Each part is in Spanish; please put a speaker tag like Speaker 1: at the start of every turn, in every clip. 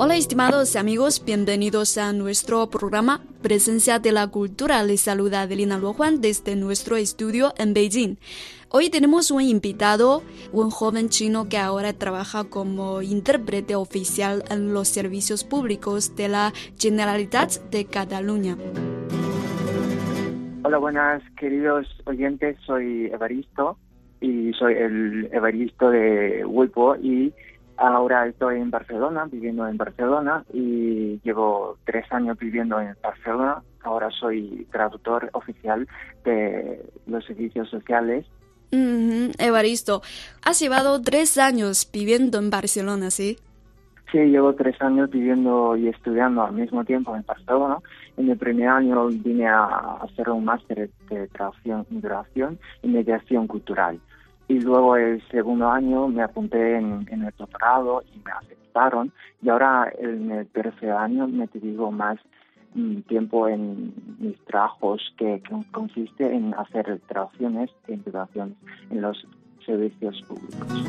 Speaker 1: Hola estimados amigos, bienvenidos a nuestro programa Presencia de la Cultura. Les saluda Adelina Luojuan desde nuestro estudio en Beijing. Hoy tenemos un invitado, un joven chino que ahora trabaja como intérprete oficial en los servicios públicos de la Generalitat de Cataluña.
Speaker 2: Hola, buenas queridos oyentes, soy Evaristo y soy el Evaristo de Huipo y Ahora estoy en Barcelona, viviendo en Barcelona y llevo tres años viviendo en Barcelona. Ahora soy traductor oficial de los servicios sociales.
Speaker 1: Evaristo, has llevado tres años viviendo en Barcelona, ¿sí?
Speaker 2: Sí, llevo tres años viviendo y estudiando al mismo tiempo en Barcelona. En el primer año vine a hacer un máster de traducción, y mediación cultural y luego el segundo año me apunté en, el doctorado y me aceptaron y ahora en el tercer año me dedico más tiempo en mis trabajos que, que, consiste en hacer traducciones e integraciones en los servicios públicos.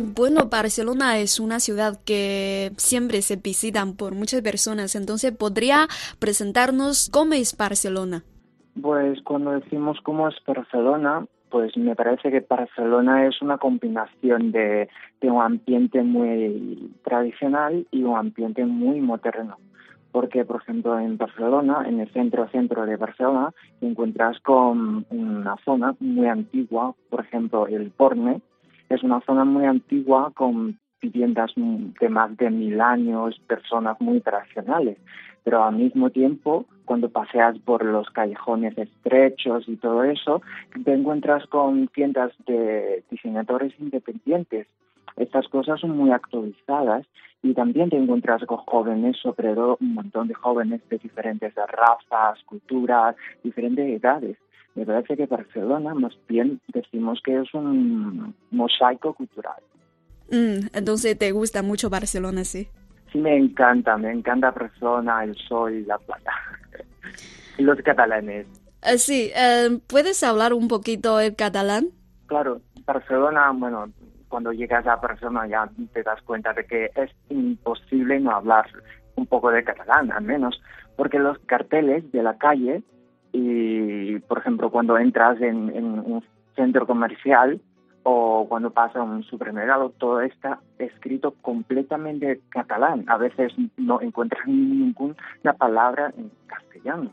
Speaker 1: Bueno, Barcelona es una ciudad que siempre se visitan por muchas personas, entonces podría presentarnos cómo es Barcelona.
Speaker 2: Pues cuando decimos cómo es Barcelona, pues me parece que Barcelona es una combinación de, un ambiente muy tradicional y un ambiente muy moderno porque por ejemplo en Barcelona, en el centro centro de Barcelona, te encuentras con una zona muy antigua, por ejemplo el Porne, es una zona muy antigua con viviendas de más de mil años, personas muy tradicionales, pero al mismo tiempo, cuando paseas por los callejones estrechos y todo eso, te encuentras con tiendas de diseñadores independientes. Estas cosas son muy actualizadas y también te encuentras con jóvenes, sobre todo un montón de jóvenes de diferentes razas, culturas, diferentes edades me parece que Barcelona más bien decimos que es un mosaico cultural.
Speaker 1: Mm, entonces te gusta mucho Barcelona, sí.
Speaker 2: Sí, me encanta, me encanta Barcelona, el sol, la playa. y los catalanes.
Speaker 1: Eh, sí, eh, ¿puedes hablar un poquito el catalán?
Speaker 2: Claro, Barcelona, bueno, cuando llegas a Barcelona ya te das cuenta de que es imposible no hablar un poco de catalán, al menos, porque los carteles de la calle y, por ejemplo, cuando entras en, un centro comercial o cuando pasa un supermercado, todo está escrito completamente en catalán. A veces no encuentras ninguna palabra en castellano.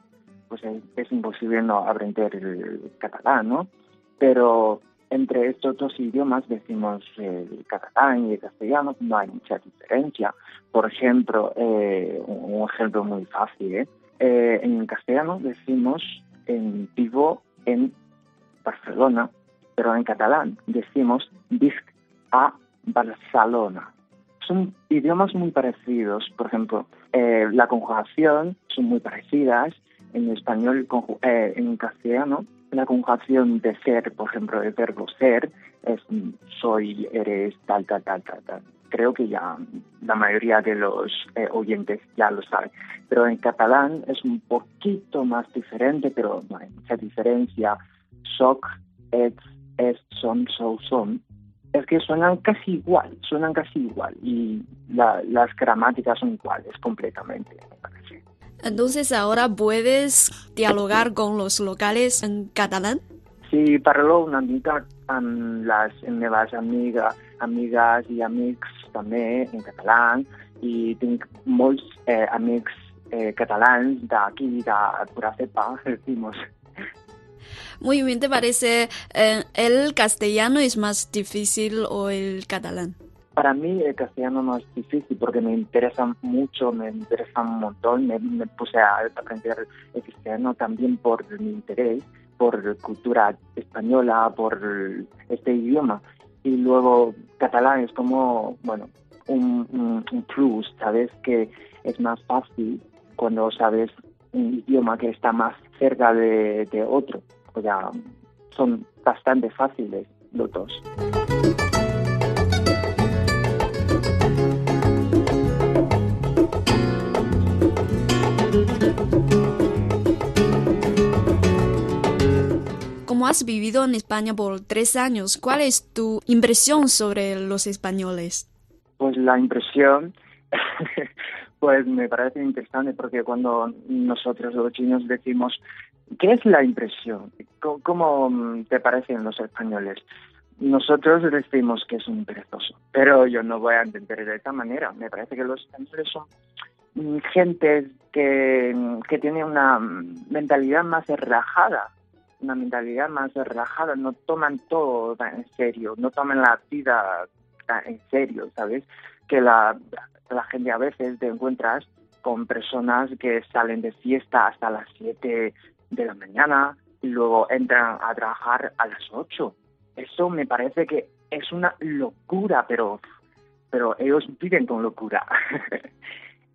Speaker 2: Pues es, imposible no aprender el catalán, ¿no? Pero entre estos dos idiomas decimos el catalán y el castellano, no hay mucha diferencia. Por ejemplo, eh, un ejemplo muy fácil, ¿eh? Eh, en castellano decimos en vivo en Barcelona, pero en catalán decimos visc a Barcelona. Son idiomas muy parecidos, por ejemplo, eh, la conjugación son muy parecidas. En español, eh, en castellano, la conjugación de ser, por ejemplo, el verbo ser, es soy, eres, tal, tal, tal, tal creo que ya la mayoría de los eh, oyentes ya lo saben. Pero en catalán es un poquito más diferente, pero no hay mucha diferencia. Soc, ets, est, son, so, son. Es que suenan casi igual, suenan casi igual. Y las gramáticas son iguales completamente,
Speaker 1: Entonces, ¿ahora puedes dialogar con los locales en catalán?
Speaker 2: Sí, parlo una mica amb les meves amiga, amigues i amics també en català i tinc molts eh, amics eh, catalans d'aquí, de pura cepa, decimos.
Speaker 1: Muy bien, ¿te parece eh, el castellano es más difícil o el catalán?
Speaker 2: Para mí el castellano no es difícil porque me interesa mucho, me interesa un montón, me, me puse a aprender el castellano también por mi interés por cultura española, por este idioma. Y luego catalán es como, bueno, un, plus, ¿sabes? Que es más fácil cuando sabes un idioma que está más cerca de, de otro. O sea, son bastante fáciles los dos.
Speaker 1: Como has vivido en España por tres años, ¿cuál es tu impresión sobre los españoles?
Speaker 2: Pues la impresión, pues me parece interesante porque cuando nosotros los chinos decimos, ¿qué es la impresión? ¿Cómo te parecen los españoles? Nosotros decimos que es un perezoso, pero yo no voy a entender de esta manera. Me parece que los españoles son mm, gente que, que tiene una mentalidad más relajada, una mentalidad más relajada, no toman todo en serio, no toman la vida en serio, ¿sabes? Que la, la gente a veces te encuentras con personas que salen de fiesta hasta las 7 de la mañana y luego entran a trabajar a las 8 eso me parece que es una locura, pero, pero ellos viven con locura.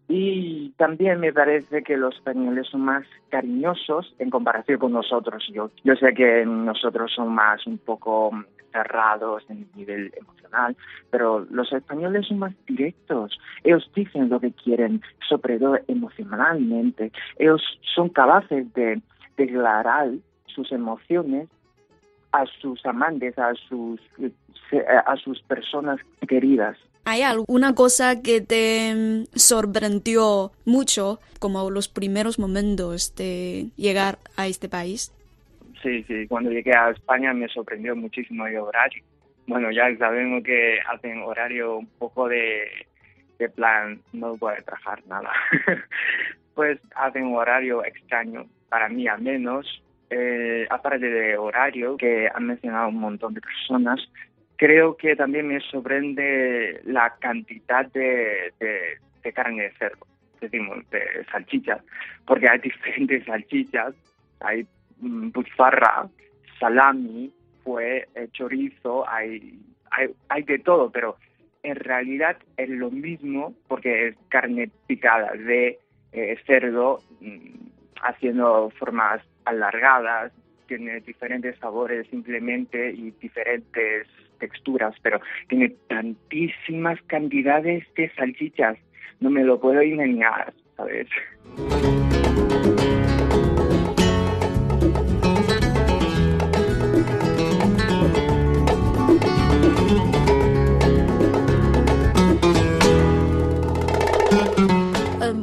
Speaker 2: y también me parece que los españoles son más cariñosos en comparación con nosotros. Yo, yo sé que nosotros somos más un poco cerrados en el nivel emocional, pero los españoles son más directos. Ellos dicen lo que quieren, sobre todo emocionalmente. Ellos son capaces de declarar sus emociones a sus amantes, a sus, a sus personas queridas.
Speaker 1: ¿Hay alguna cosa que te mm, sorprendió mucho, como los primeros momentos de llegar a este país?
Speaker 2: Sí, sí, cuando llegué a España me sorprendió muchísimo el horario. Bueno, ya sabemos que hacen horario un poco de, de plan, no voy a trabajar nada. pues hacen un horario extraño, para mí al menos, eh, aparte de horario, que han mencionado un montón de personas, creo que también me sorprende la cantidad de, carne de cerdo, decimos, de salchichas, porque hay diferentes salchichas, hay mm, buzfarra, salami, fue eh, chorizo, hay, hay, hay de todo, pero en realidad es lo mismo porque es carne picada de eh, cerdo mm, haciendo formas alargadas, tiene diferentes sabores simplemente y diferentes texturas, pero tiene tantísimas cantidades de salchichas, no me lo puedo imaginar, ¿sabes?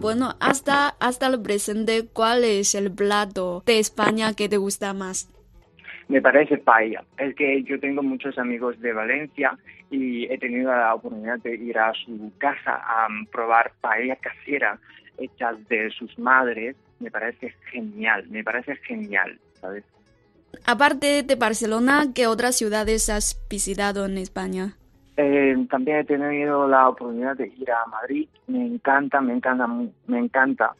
Speaker 1: bueno, hasta, hasta el presente, ¿cuál es el plato de España que te gusta más?
Speaker 2: Me parece paella. Es que yo tengo muchos amigos de Valencia y he tenido la oportunidad de ir a su casa a probar paella casera hechas de sus madres. Me parece genial, me parece genial, ¿sabes?
Speaker 1: Aparte de Barcelona, ¿qué otras ciudades has visitado en España?
Speaker 2: Eh, también he tenido la oportunidad de ir a Madrid. Me encanta, me encanta, me encanta,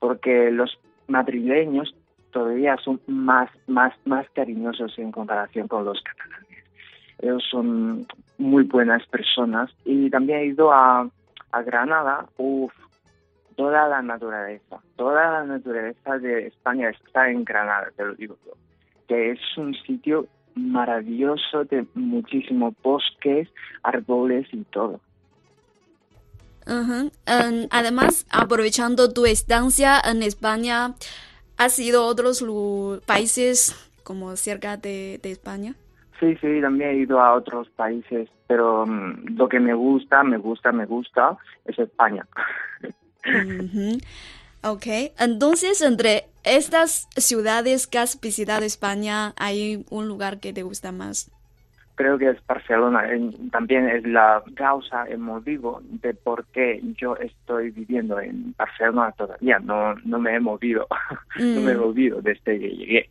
Speaker 2: porque los madrileños todavía son más, más, más cariñosos en comparación con los catalanes. Ellos son muy buenas personas. Y también he ido a, a Granada. Uf, toda la naturaleza, toda la naturaleza de España está en Granada, te lo digo yo. Que es un sitio maravilloso de muchísimos bosques, árboles y todo.
Speaker 1: además, aprovechando tu estancia en España, ¿has ido a otros países como cerca de, España?
Speaker 2: Sí, sí, también he ido a otros países, pero mm, lo que me gusta, me gusta, me gusta es España.
Speaker 1: Ok, entonces entre estas ciudades que has visitado España, ¿hay un lugar que te gusta más?
Speaker 2: Creo que es Barcelona. También es la causa, el motivo de por qué yo estoy viviendo en Barcelona todavía. No, no me he movido, no me he mm. movido desde que llegué.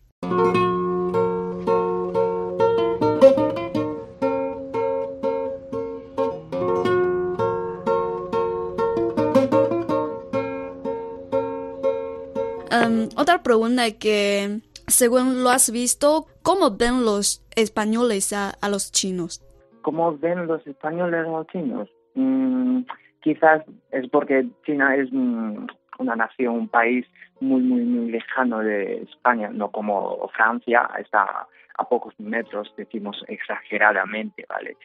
Speaker 1: otra pregunta que, según lo has visto, ¿cómo ven los españoles a, los chinos?
Speaker 2: ¿Cómo ven los españoles a los chinos? Mm, quizás es porque China es mm, una nación, un país muy, muy, muy lejano de España, no como Francia, está a pocos metros, decimos exageradamente, ¿vale?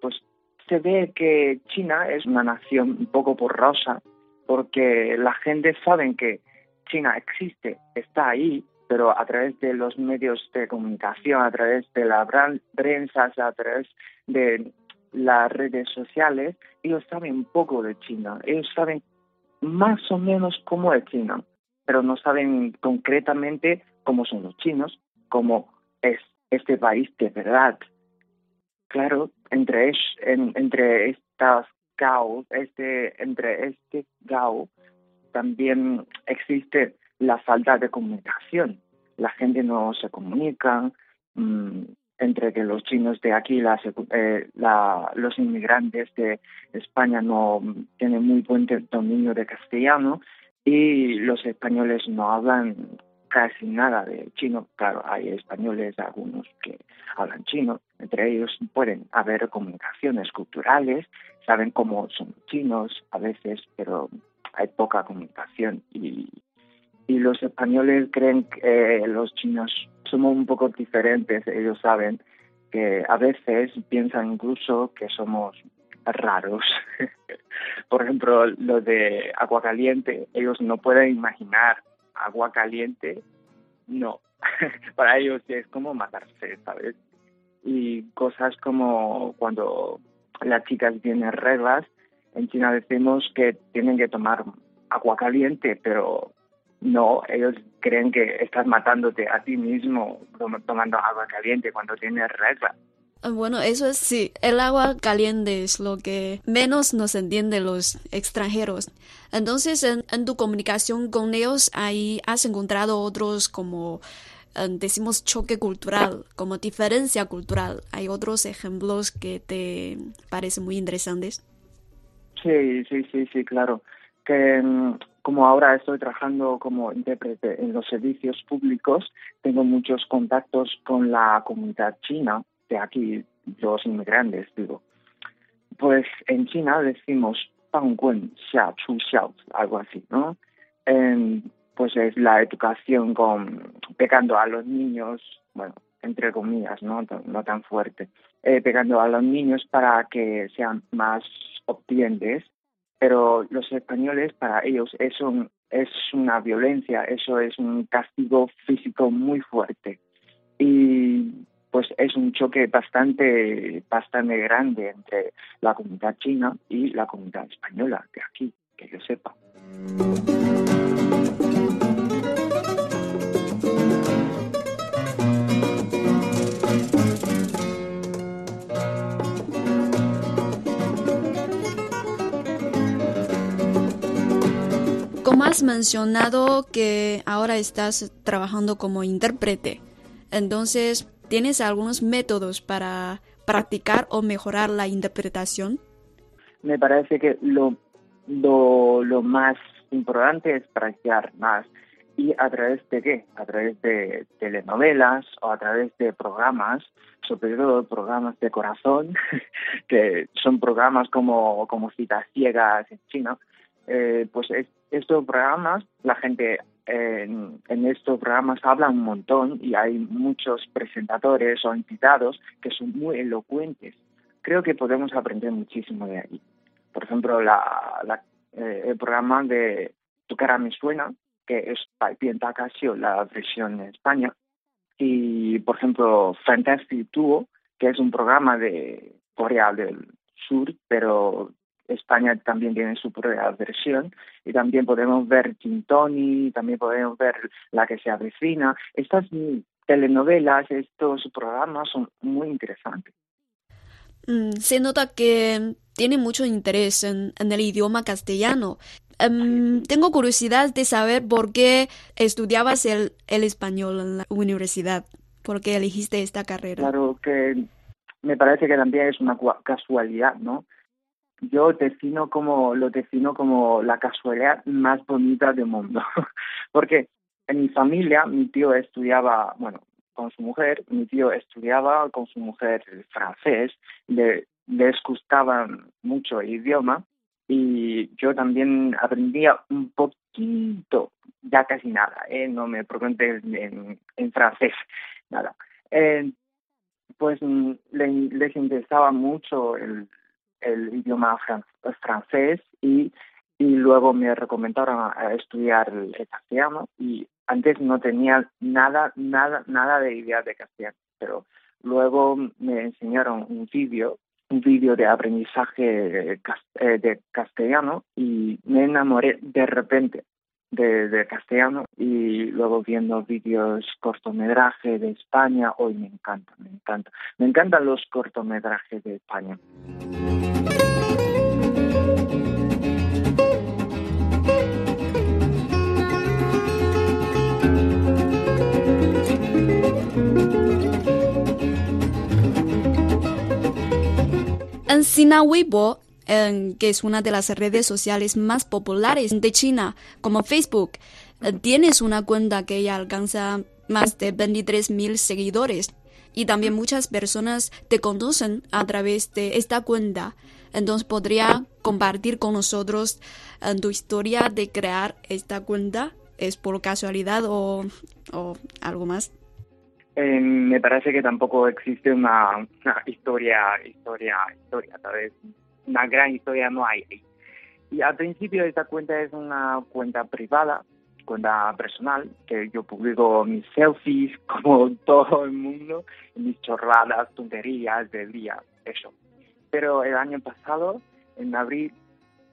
Speaker 2: pues se ve que China es una nación un poco borrosa porque la gente sabe que China existe, está ahí, pero a través de los medios de comunicación, a través de la prensa, a través de las redes sociales, ellos saben poco de China. Ellos saben más o menos cómo es China, pero no saben concretamente cómo son los chinos, cómo es este país de verdad. Claro, entre, entre estas caos, este, entre este gao, también existe la falta de comunicación. La gente no se comunica, mm, entre que los chinos de aquí, eh, la, los inmigrantes de España no tienen muy buen dominio de castellano y los españoles no hablan casi nada de chino. Claro, hay españoles, algunos que hablan chino, entre ellos pueden haber comunicaciones culturales, saben cómo son chinos a veces, pero hay poca comunicación y, y los españoles creen que los chinos somos un poco diferentes, ellos saben que a veces piensan incluso que somos raros. Por ejemplo, lo de agua caliente, ellos no pueden imaginar agua caliente, no. Para ellos es como matarse, ¿sabes? Y cosas como cuando las chicas tienen reglas, en China decimos que tienen que tomar agua caliente, pero no, ellos creen que estás matándote a ti mismo tomando agua caliente cuando tienes regla.
Speaker 1: Ah, bueno, eso es sí. El agua caliente es lo que menos nos entienden los extranjeros. Entonces, en, en tu comunicación con ellos, ahí has encontrado otros como eh, decimos choque cultural, como diferencia cultural. ¿Hay otros ejemplos que te parecen muy interesantes?
Speaker 2: Sí, sí, sí, sí, claro. Que mm, como ahora estoy trabajando como intérprete en los servicios públicos, tengo muchos contactos con la comunidad china de aquí, los inmigrantes, digo. Pues en China decimos xia chu xiao, algo así, ¿no? pues es la educación con pegando a los niños, bueno, entre comillas, no, no tan fuerte, eh, pegando a los niños para que sean más obedientes pero los españoles para ellos eso es una violencia, eso es un castigo físico muy fuerte y pues es un choque bastante bastante grande entre la comunidad china y la comunidad española de aquí, que yo sepa.
Speaker 1: Has mencionado que ahora estás trabajando como intérprete. Entonces, ¿tienes algunos métodos para practicar o mejorar la interpretación?
Speaker 2: Me parece que lo, lo, más importante es practicar más. ¿Y a través de qué? A través de telenovelas o a través de programas, sobre todo programas de corazón, que son programas como, como citas ciegas en chino, eh, pues estos programas, la gente en, estos programas habla un montón y hay muchos presentadores o invitados que son muy elocuentes. Creo que podemos aprender muchísimo de ahí. Por ejemplo, la, eh, el programa de Tu cara me suena, que es bien Takashi, la versión en España. Y, por ejemplo, Fantastic Duo, que es un programa de Corea del Sur, pero España también tiene su propia versión y también podemos ver Tintoni, también podemos ver La que se avecina. Estas telenovelas, estos programas son muy interesantes.
Speaker 1: Mm, se nota que tiene mucho interés en, el idioma castellano. Em, tengo curiosidad de saber por qué estudiabas el, el español en la universidad, por qué elegiste esta carrera.
Speaker 2: Claro que me parece que también es una casualidad, ¿no? Yo defino como, lo defino como la casualidad más bonita del mundo. Porque en mi familia, mi tío estudiaba, bueno, con su mujer, mi tío estudiaba con su mujer francés, le, les gustaba mucho el idioma y yo también aprendía un poquito, ya casi nada, ¿eh? no me pregunté en, en francés, nada. Eh, pues mm, les interesaba mucho el, el idioma francés y, y luego me recomendaron a estudiar el, castellano y antes no tenía nada, nada, nada de idea de castellano, pero luego me enseñaron un vídeo, un vídeo de aprendizaje eh, de castellano y me enamoré de repente de, castellano y luego viendo vídeos cortometrajes de España, hoy me encanta, me encanta. Me encantan los cortometrajes de España.
Speaker 1: En Sina Weibo, que es una de las redes sociales más populares de China, como Facebook, tienes una cuenta que ya alcanza más de 23.000 seguidores y también muchas personas te conducen a través de esta cuenta. Entonces podría compartir con nosotros eh, tu historia de crear esta cuenta. ¿Es por casualidad o algo más?
Speaker 2: Eh, me parece que tampoco existe una, historia, historia, historia, ¿sabes? Una gran historia no hay. Y al principio esta cuenta es una cuenta privada, cuenta personal, que yo publico mis selfies como todo el mundo, mis chorradas, tonterías del día, eso. Pero el año pasado, en abril,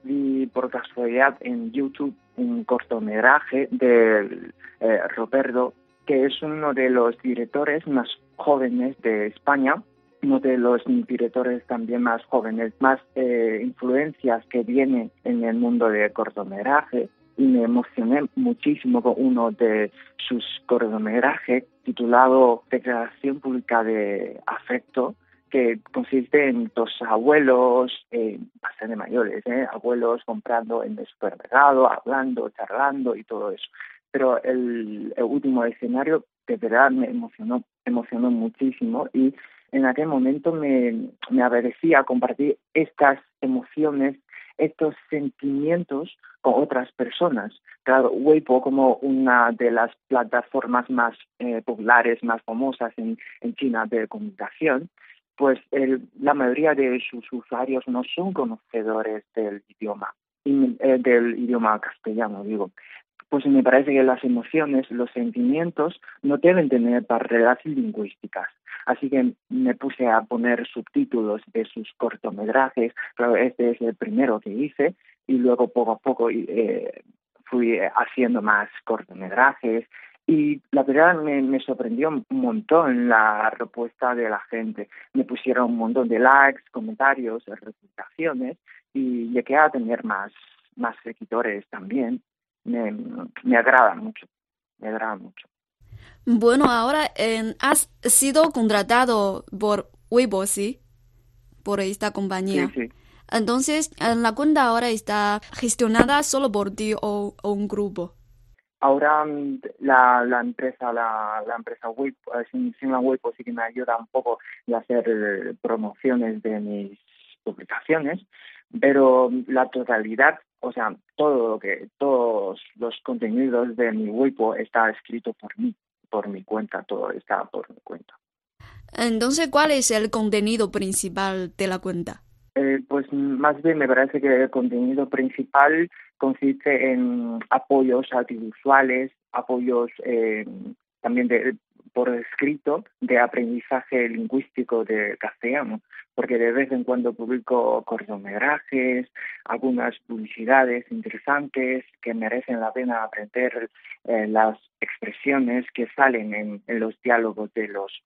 Speaker 2: vi por casualidad en YouTube un cortometraje de eh, Roberto que es uno de los directores más jóvenes de España, uno de los directores también más jóvenes, más eh, influencias que viene en el mundo de cortometraje. Y me emocioné muchísimo con uno de sus cortometrajes titulado Declaración Pública de Afecto, que consiste en dos abuelos, eh, bastante mayores, ¿eh? abuelos comprando en el supermercado, hablando, charlando y todo eso pero el, último escenario de verdad me emocionó, emocionó muchísimo y en aquel momento me, me apetecía compartir estas emociones, estos sentimientos con otras personas. Claro, Weibo como una de las plataformas más eh, populares, más famosas en, en China de comunicación, pues la mayoría de sus usuarios no son conocedores del idioma, eh, del idioma castellano, digo pues me parece que las emociones, los sentimientos no deben tener barreras lingüísticas. Así que me puse a poner subtítulos de sus cortometrajes, claro, este es el primero que hice, y luego poco a poco eh, fui haciendo más cortometrajes, y la verdad me, sorprendió un montón la respuesta de la gente. Me pusieron un montón de likes, comentarios, reputaciones y llegué a tener más, más seguidores también me, me agrada mucho, me agrada mucho.
Speaker 1: Bueno, ahora has sido contratado por Weibo, ¿sí? Por esta compañía.
Speaker 2: Sí, sí.
Speaker 1: Entonces, la cuenta ahora está gestionada solo por ti o, un grupo.
Speaker 2: Ahora mm, la, la empresa, la, la empresa Weibo, eh, sin, sin la Weibo sí que me ayuda un poco a hacer eh, promociones de mis publicaciones, pero la totalidad o sea, todo lo que, todos los contenidos de mi Weibo está escrito por mí, por mi cuenta, todo está por mi cuenta.
Speaker 1: Entonces, ¿cuál es el contenido principal de la cuenta?
Speaker 2: Eh, pues más bien me parece que el contenido principal consiste en apoyos audiovisuales, apoyos eh, también de, por escrito de aprendizaje lingüístico de castellano, porque de vez en cuando publico cortometrajes, algunas publicidades interesantes que merecen la pena aprender eh, las expresiones que salen en, los diálogos de los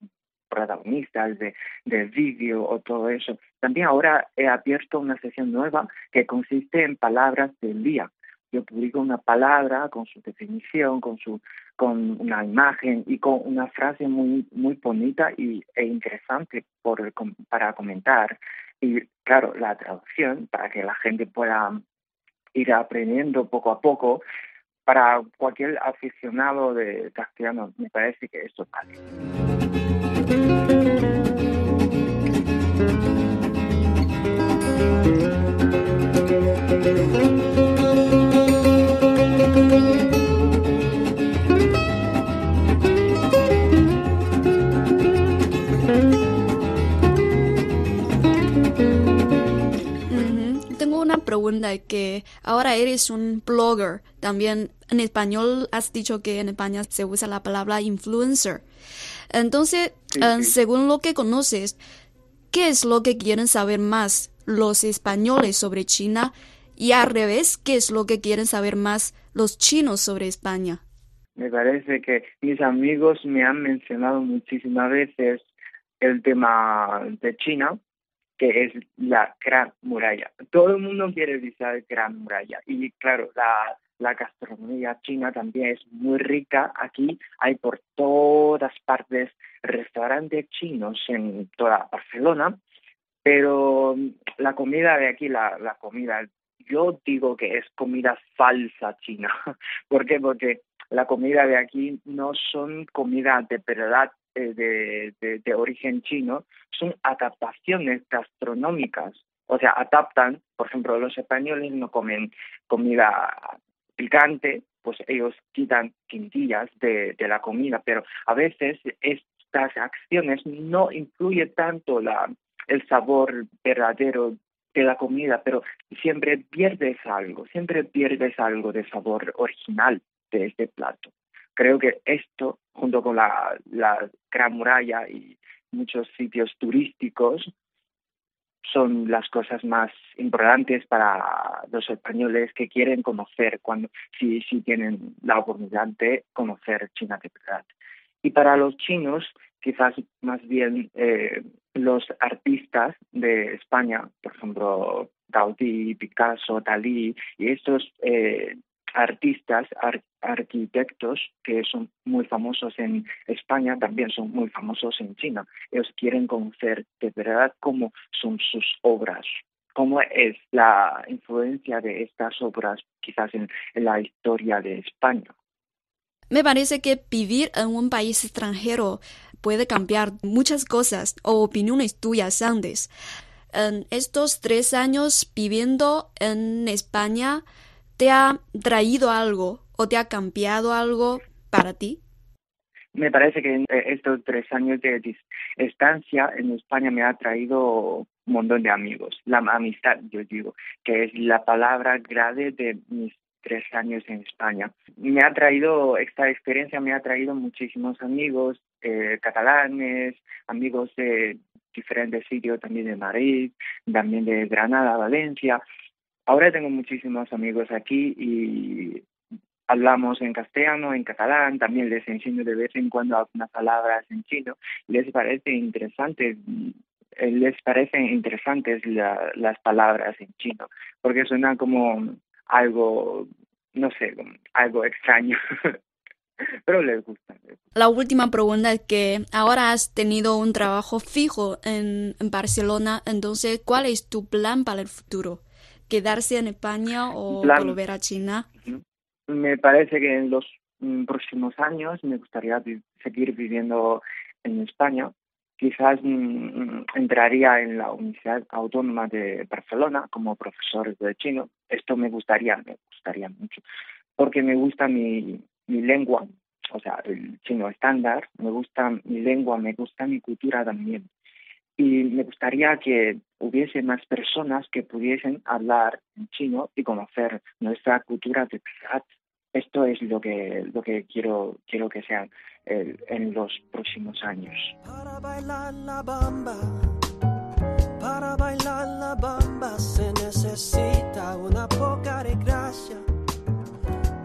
Speaker 2: protagonistas de, del vídeo o todo eso. También ahora he abierto una sesión nueva que consiste en palabras del día yo publico una palabra con su definición, con su con una imagen y con una frase muy muy bonita y, e interesante por, para comentar y claro la traducción para que la gente pueda ir aprendiendo poco a poco para cualquier aficionado de castellano me parece que esto vale.
Speaker 1: Que ahora eres un blogger. También en español has dicho que en España se usa la palabra influencer. Entonces, eh, según lo que conoces, ¿qué es lo que quieren saber más los españoles sobre China? Y al revés, ¿qué es lo que quieren saber más los chinos sobre España?
Speaker 2: Me parece que mis amigos me han mencionado muchísimas veces el tema de China, que es la Gran Muralla. Todo el mundo quiere visitar Gran Muralla y claro, la, la gastronomía china también es muy rica. Aquí hay por todas partes restaurantes chinos en toda Barcelona, pero la comida de aquí, la, la comida, yo digo que es comida falsa china. ¿Por qué? Porque la comida de aquí no son comida de verdad eh, de, origen chino son adaptaciones gastronómicas. O sea, adaptan, por ejemplo, los españoles no comen comida picante, pues ellos quitan quintillas de, la comida, pero a veces estas acciones no influyen tanto la, el sabor verdadero de la comida, pero siempre pierdes algo, siempre pierdes algo de sabor original de este plato. Creo que esto, junto con la, Gran Muralla y muchos sitios turísticos, son las cosas más importantes para los españoles que quieren conocer cuando si, si tienen la oportunidad de conocer China de verdad. Y para los chinos, quizás más bien eh, los artistas de España, por ejemplo, Gaudí, Picasso, Dalí, y estos eh, artistas, arquitectos que son muy famosos en España, también son muy famosos en China. Ellos quieren conocer de verdad cómo son sus obras, cómo es la influencia de estas obras quizás en, la historia de España.
Speaker 1: Me parece que vivir en un país extranjero puede cambiar muchas cosas o opiniones tuyas antes. En estos tres años viviendo en España, ¿Te ha traído algo o te ha cambiado algo para ti?
Speaker 2: Me parece que eh, estos tres años de estancia en España me ha traído un montón de amigos. La amistad, yo digo, que es la palabra grave de mis tres años en España. Me ha traído, esta experiencia me ha traído muchísimos amigos eh, catalanes, amigos de diferentes sitios, también de Madrid, también de Granada, Valencia. Ahora tengo muchísimos amigos aquí y hablamos en castellano, en catalán, también les enseño de vez en cuando algunas palabras en chino. Les parece interesante, eh, les parecen interesantes las palabras en chino, porque suena como algo, no sé, algo extraño. Pero les gusta,
Speaker 1: La última pregunta es que ahora has tenido un trabajo fijo en Barcelona, entonces, ¿cuál es tu plan para el futuro? Quedarse en España o volver a China?
Speaker 2: Me parece que en los mm, próximos años me gustaría seguir viviendo en España. Quizás mm, entraría en la Universidad Autónoma de Barcelona como profesor de chino. Esto me gustaría, me gustaría mucho, porque me gusta mi, mi lengua, o sea, el chino estándar, me gusta mi lengua, me gusta mi cultura también y me gustaría que hubiese más personas que pudiesen hablar en chino y conocer nuestra cultura de verdad. Esto es lo que lo que quiero quiero que sea eh, en los próximos años. Para bailar la bamba, para bailar la bamba se necesita una poca de gracia,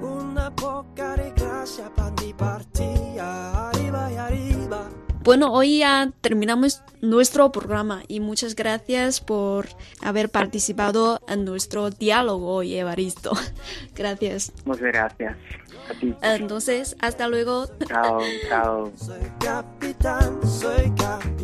Speaker 2: una poca de gracia para mi partida.
Speaker 1: Bueno, hoy ya terminamos nuestro programa y muchas gracias por haber participado en nuestro diálogo hoy, Evaristo. Gracias.
Speaker 2: Muchas gracias. A ti.
Speaker 1: Entonces, hasta luego.
Speaker 2: Chao, chao. Soy capitán, soy capitán.